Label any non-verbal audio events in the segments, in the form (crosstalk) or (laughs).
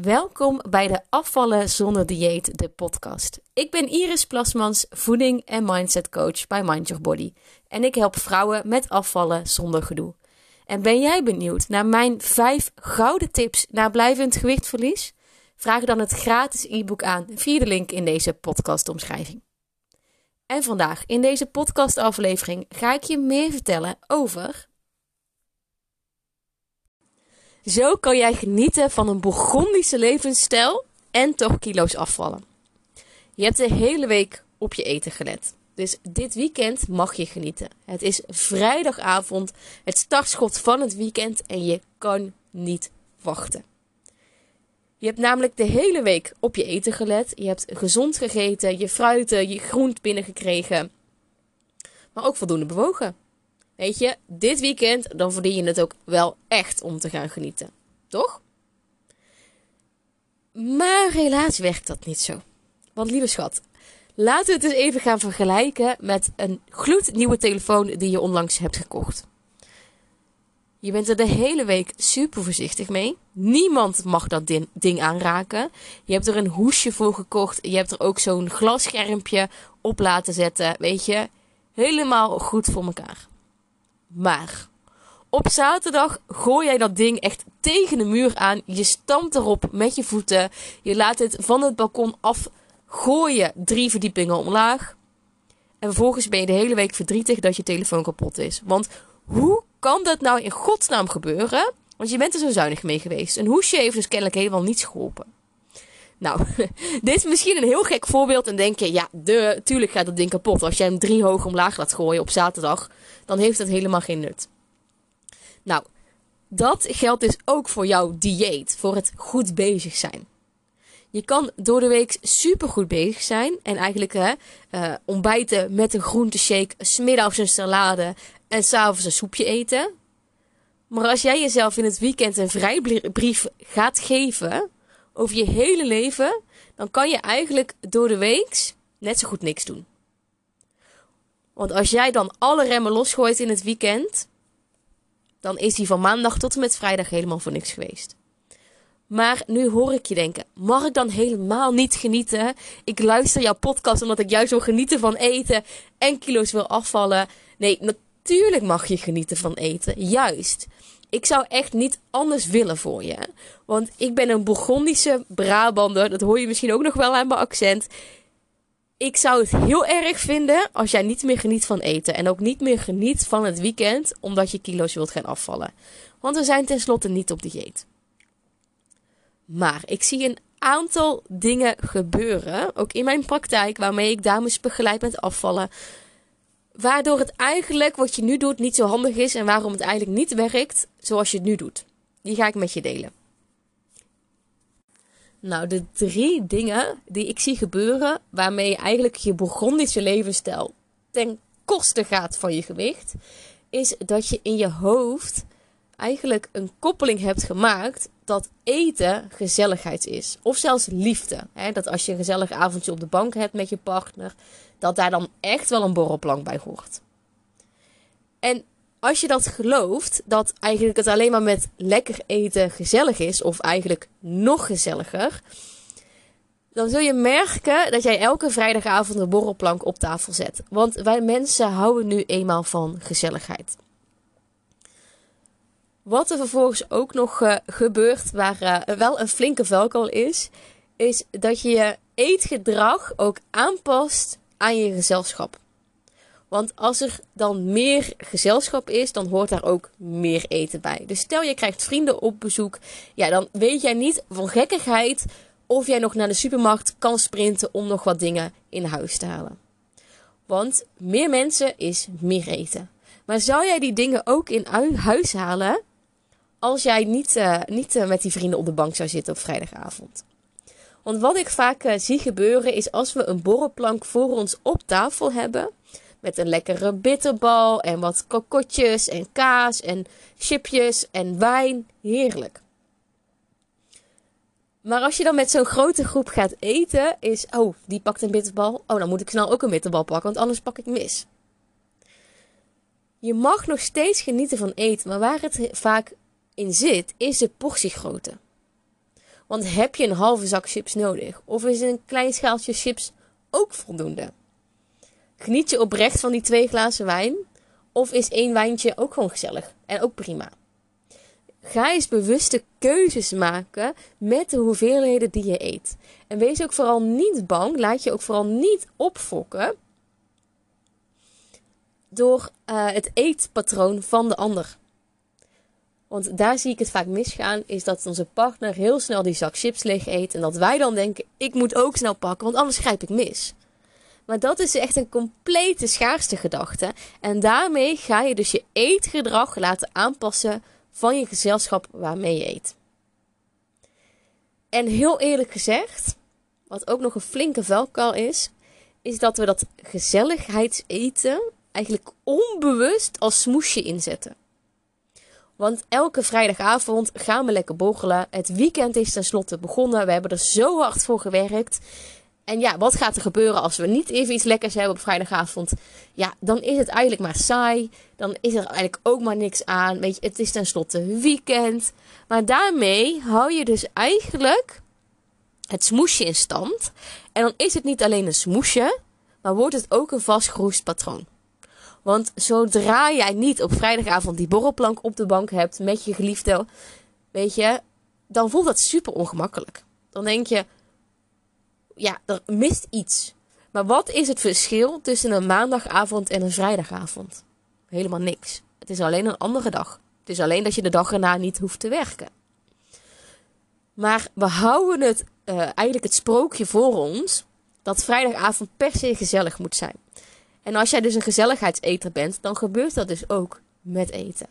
Welkom bij de Afvallen zonder dieet, de podcast. Ik ben Iris Plasmans, voeding en mindset coach bij Mind Your Body. En ik help vrouwen met afvallen zonder gedoe. En ben jij benieuwd naar mijn 5 gouden tips naar blijvend gewichtverlies? Vraag dan het gratis e-book aan via de link in deze podcastomschrijving. En vandaag in deze podcastaflevering ga ik je meer vertellen over Zo kan jij genieten van een Bourgondische levensstijl en toch kilo's afvallen. Je hebt de hele week op je eten gelet. Dus dit weekend mag je genieten. Het is vrijdagavond, het startschot van het weekend en je kan niet wachten. Je hebt namelijk de hele week op je eten gelet. Je hebt gezond gegeten, je fruiten, je groent binnengekregen. Maar ook voldoende bewogen. Weet je, dit weekend, dan verdien je het ook wel echt om te gaan genieten. Toch? Maar helaas werkt dat niet zo. Want lieve schat, laten we het eens even gaan vergelijken met een gloednieuwe telefoon die je onlangs hebt gekocht. Je bent er de hele week super voorzichtig mee. Niemand mag dat ding aanraken. Je hebt er een hoesje voor gekocht. Je hebt er ook zo'n glasschermpje op laten zetten. Weet je, helemaal goed voor elkaar. Maar op zaterdag gooi jij dat ding echt tegen de muur aan. Je stampt erop met je voeten. Je laat het van het balkon afgooien, drie verdiepingen omlaag. En vervolgens ben je de hele week verdrietig dat je telefoon kapot is. Want hoe kan dat nou in godsnaam gebeuren? Want je bent er zo zuinig mee geweest. Een hoesje heeft dus kennelijk helemaal niets geholpen. Nou, (laughs) dit is misschien een heel gek voorbeeld. En denk je, ja, de, tuurlijk gaat dat ding kapot. Als jij hem drie hoog omlaag laat gooien op zaterdag, dan heeft het helemaal geen nut. Nou, dat geldt dus ook voor jouw dieet, voor het goed bezig zijn. Je kan door de week super goed bezig zijn en eigenlijk uh, ontbijten met een groenteshake, smiddags een salade en s'avonds een soepje eten. Maar als jij jezelf in het weekend een vrijbrief gaat geven, over je hele leven, dan kan je eigenlijk door de week net zo goed niks doen. Want als jij dan alle remmen losgooit in het weekend, dan is die van maandag tot en met vrijdag helemaal voor niks geweest. Maar nu hoor ik je denken: mag ik dan helemaal niet genieten? Ik luister jouw podcast omdat ik juist wil genieten van eten en kilo's wil afvallen. Nee, natuurlijk mag je genieten van eten. Juist ik zou echt niet anders willen voor je. Want ik ben een Bourgondische Brabander. Dat hoor je misschien ook nog wel aan mijn accent. Ik zou het heel erg vinden als jij niet meer geniet van eten. En ook niet meer geniet van het weekend. Omdat je kilo's wilt gaan afvallen. Want we zijn tenslotte niet op dieet. Maar ik zie een aantal dingen gebeuren. Ook in mijn praktijk. Waarmee ik dames begeleid met afvallen Waardoor het eigenlijk wat je nu doet niet zo handig is en waarom het eigenlijk niet werkt zoals je het nu doet. Die ga ik met je delen. Nou, de drie dingen die ik zie gebeuren waarmee eigenlijk je Bourgondische levensstijl ten koste gaat van je gewicht, is dat je in je hoofd eigenlijk een koppeling hebt gemaakt dat eten gezelligheid is. Of zelfs liefde. Dat als je een gezellig avondje op de bank hebt met je partner, dat daar dan echt wel een borrelplank bij hoort. En als je dat gelooft, dat eigenlijk het alleen maar met lekker eten gezellig is, of eigenlijk nog gezelliger, dan zul je merken dat jij elke vrijdagavond een borrelplank op tafel zet. Want wij mensen houden nu eenmaal van gezelligheid. Wat er vervolgens ook nog uh, gebeurt, waar uh, wel een flinke valkuil is, is dat je je eetgedrag ook aanpast aan je gezelschap. Want als er dan meer gezelschap is, dan hoort daar ook meer eten bij. Dus stel je krijgt vrienden op bezoek, ja, dan weet jij niet van gekkigheid of jij nog naar de supermarkt kan sprinten om nog wat dingen in huis te halen. Want meer mensen is meer eten. Maar zou jij die dingen ook in huis halen als jij niet, uh, niet uh, met die vrienden op de bank zou zitten op vrijdagavond? Want wat ik vaak uh, zie gebeuren is als we een borrelplank voor ons op tafel hebben. Met een lekkere bitterbal en wat kokotjes en kaas en chipjes en wijn. Heerlijk. Maar als je dan met zo'n grote groep gaat eten, is, oh, die pakt een bitterbal. Oh, dan moet ik snel ook een bitterbal pakken, want anders pak ik mis. Je mag nog steeds genieten van eten, maar waar het vaak in zit, is de portiegrootte. Want heb je een halve zak chips nodig? Of is een klein schaaltje chips ook voldoende? Geniet je oprecht van die twee glazen wijn? Of is één wijntje ook gewoon gezellig en ook prima? Ga eens bewuste keuzes maken met de hoeveelheden die je eet. En wees ook vooral niet bang, laat je ook vooral niet opfokken door uh, het eetpatroon van de ander. Want daar zie ik het vaak misgaan, is dat onze partner heel snel die zak chips leeg eet. En dat wij dan denken, ik moet ook snel pakken, want anders grijp ik mis. Maar dat is echt een complete schaarste gedachte. En daarmee ga je dus je eetgedrag laten aanpassen van je gezelschap waarmee je eet. En heel eerlijk gezegd, wat ook nog een flinke velkal is, is dat we dat gezelligheidseten eigenlijk onbewust als smoesje inzetten. Want elke vrijdagavond gaan we lekker borrelen. Het weekend is tenslotte begonnen. We hebben er zo hard voor gewerkt. En ja, wat gaat er gebeuren als we niet even iets lekkers hebben op vrijdagavond? Ja, dan is het eigenlijk maar saai. Dan is er eigenlijk ook maar niks aan. Weet je, het is tenslotte weekend. Maar daarmee hou je dus eigenlijk het smoesje in stand. En dan is het niet alleen een smoesje, maar wordt het ook een vastgeroest patroon. Want zodra jij niet op vrijdagavond die borrelplank op de bank hebt met je geliefde, weet je, dan voelt dat super ongemakkelijk. Dan denk je, ja, er mist iets. Maar wat is het verschil tussen een maandagavond en een vrijdagavond? Helemaal niks. Het is alleen een andere dag. Het is alleen dat je de dag erna niet hoeft te werken. Maar we houden het, uh, eigenlijk het sprookje voor ons dat vrijdagavond per se gezellig moet zijn. En als jij dus een gezelligheidseter bent, dan gebeurt dat dus ook met eten.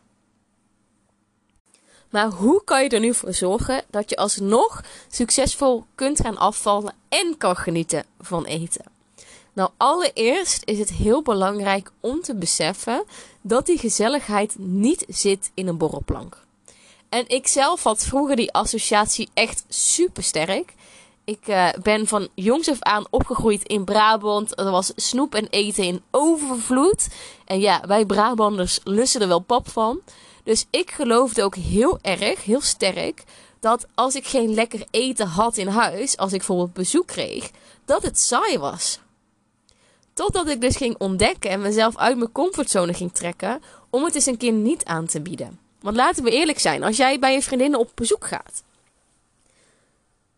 Maar hoe kan je er nu voor zorgen dat je alsnog succesvol kunt gaan afvallen en kan genieten van eten? Nou, allereerst is het heel belangrijk om te beseffen dat die gezelligheid niet zit in een borrelplank. En ik zelf had vroeger die associatie echt super sterk. Ik uh, ben van jongs af aan opgegroeid in Brabant. Er was snoep en eten in overvloed. En ja, wij Brabanders lussen er wel pap van. Dus ik geloofde ook heel erg, heel sterk, dat als ik geen lekker eten had in huis, als ik bijvoorbeeld bezoek kreeg, dat het saai was. Totdat ik dus ging ontdekken en mezelf uit mijn comfortzone ging trekken om het eens een keer niet aan te bieden. Want laten we eerlijk zijn, als jij bij je vriendinnen op bezoek gaat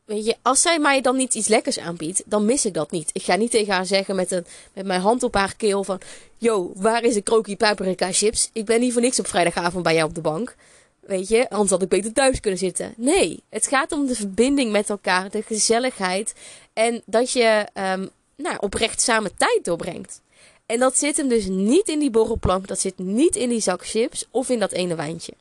Weet je, als zij mij dan niet iets lekkers aanbiedt, dan mis ik dat niet. Ik ga niet tegen haar zeggen met, een, met mijn hand op haar keel van... Yo, waar is de krokie paprika chips? Ik ben niet voor niks op vrijdagavond bij jou op de bank. Weet je, anders had ik beter thuis kunnen zitten. Nee, het gaat om de verbinding met elkaar, de gezelligheid. En dat je um, nou, oprecht samen tijd doorbrengt. En dat zit hem dus niet in die borrelplank, dat zit niet in die zak chips of in dat ene wijntje.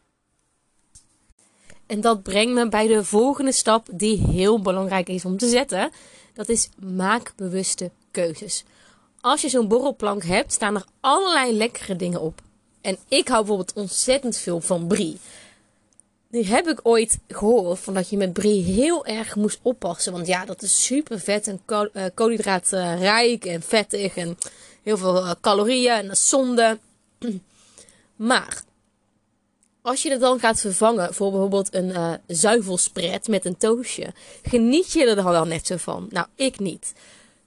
En dat brengt me bij de volgende stap die heel belangrijk is om te zetten. Dat is maak bewuste keuzes. Als je zo'n borrelplank hebt, staan er allerlei lekkere dingen op. En ik hou bijvoorbeeld ontzettend veel van brie. Nu heb ik ooit gehoord van dat je met brie heel erg moest oppassen. Want ja, dat is super vet en eh, koolhydraatrijk en vettig en heel veel eh, calorieën en dat is zonde. (clears throat) Maar als je het dan gaat vervangen voor bijvoorbeeld een uh, zuivelspread met een toastje, geniet je er dan wel net zo van? Nou, ik niet.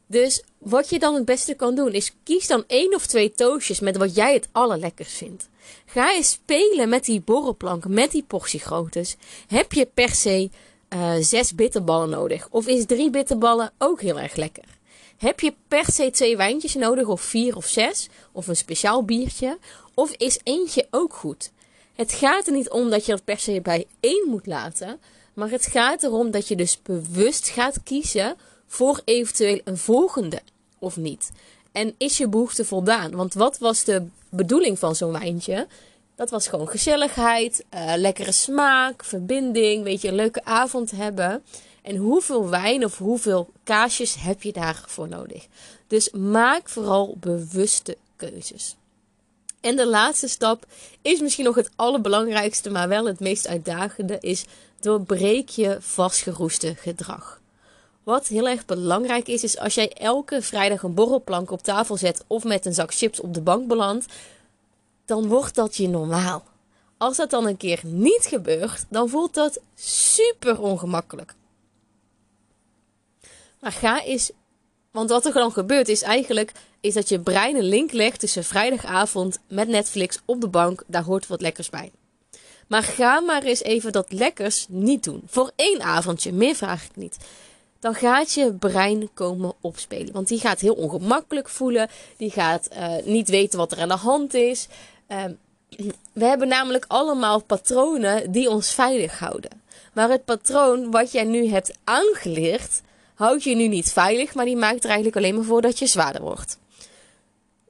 Dus wat je dan het beste kan doen, is kies dan één of twee toastjes met wat jij het allerlekkers vindt. Ga eens spelen met die borrelplanken, met die portiegroottes. Heb je per se uh, zes bitterballen nodig? Of is drie bitterballen ook heel erg lekker? Heb je per se twee wijntjes nodig, of vier of zes? Of een speciaal biertje? Of is eentje ook goed? Het gaat er niet om dat je dat per se bij één moet laten. Maar het gaat erom dat je dus bewust gaat kiezen voor eventueel een volgende of niet. En is je behoefte voldaan? Want wat was de bedoeling van zo'n wijntje? Dat was gewoon gezelligheid, uh, lekkere smaak, verbinding, weet je, een leuke avond hebben. En hoeveel wijn of hoeveel kaasjes heb je daarvoor nodig? Dus maak vooral bewuste keuzes. En de laatste stap is misschien nog het allerbelangrijkste, maar wel het meest uitdagende, is doorbreek je vastgeroeste gedrag. Wat heel erg belangrijk is, is als jij elke vrijdag een borrelplank op tafel zet of met een zak chips op de bank belandt, dan wordt dat je normaal. Als dat dan een keer niet gebeurt, dan voelt dat super ongemakkelijk. Maar ga eens. Want wat er dan gebeurt is eigenlijk is dat je brein een link legt tussen vrijdagavond met Netflix op de bank. Daar hoort wat lekkers bij. Maar ga maar eens even dat lekkers niet doen. Voor één avondje, meer vraag ik niet. Dan gaat je brein komen opspelen. Want die gaat heel ongemakkelijk voelen. Die gaat uh, niet weten wat er aan de hand is. Uh, we hebben namelijk allemaal patronen die ons veilig houden. Maar het patroon wat jij nu hebt aangeleerd, houdt je nu niet veilig, maar die maakt er eigenlijk alleen maar voor dat je zwaarder wordt.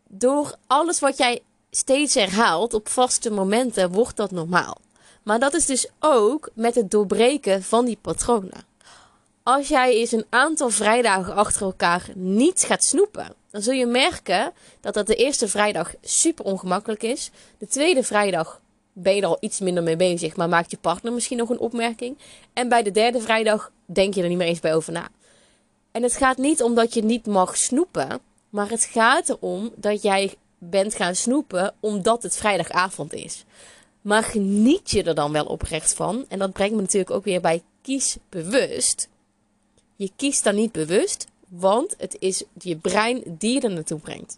Door alles wat jij steeds herhaalt op vaste momenten, wordt dat normaal. Maar dat is dus ook met het doorbreken van die patronen. Als jij eens een aantal vrijdagen achter elkaar niet gaat snoepen, dan zul je merken dat dat de eerste vrijdag super ongemakkelijk is. De tweede vrijdag ben je er al iets minder mee bezig, maar maakt je partner misschien nog een opmerking. En bij de derde vrijdag denk je er niet meer eens bij over na. En het gaat niet om dat je niet mag snoepen, maar het gaat erom dat jij bent gaan snoepen omdat het vrijdagavond is. Maar geniet je er dan wel oprecht van? En dat brengt me natuurlijk ook weer bij kies bewust. Je kiest dan niet bewust, want het is je brein die je er naartoe brengt.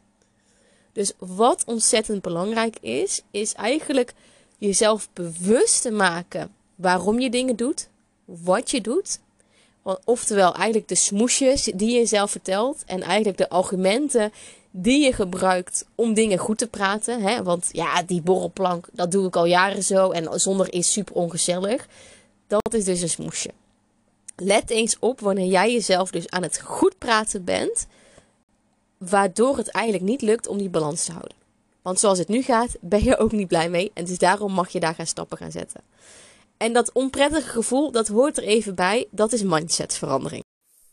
Dus wat ontzettend belangrijk is, is eigenlijk jezelf bewust te maken waarom je dingen doet, wat je doet. Oftewel eigenlijk de smoesjes die je jezelf vertelt en eigenlijk de argumenten die je gebruikt om dingen goed te praten. Hè? Want ja, die borrelplank, dat doe ik al jaren zo en zonder is super ongezellig. Dat is dus een smoesje. Let eens op wanneer jij jezelf dus aan het goed praten bent, waardoor het eigenlijk niet lukt om die balans te houden. Want zoals het nu gaat, ben je ook niet blij mee. En dus daarom mag je daar gaan stappen gaan zetten. En dat onprettige gevoel, dat hoort er even bij. Dat is mindsetverandering.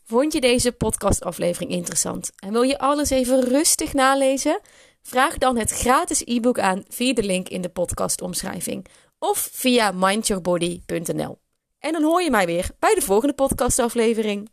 Vond je deze podcastaflevering interessant en wil je alles even rustig nalezen? Vraag dan het gratis e-book aan via de link in de podcastomschrijving of via mindyourbody.nl. En dan hoor je mij weer bij de volgende podcastaflevering.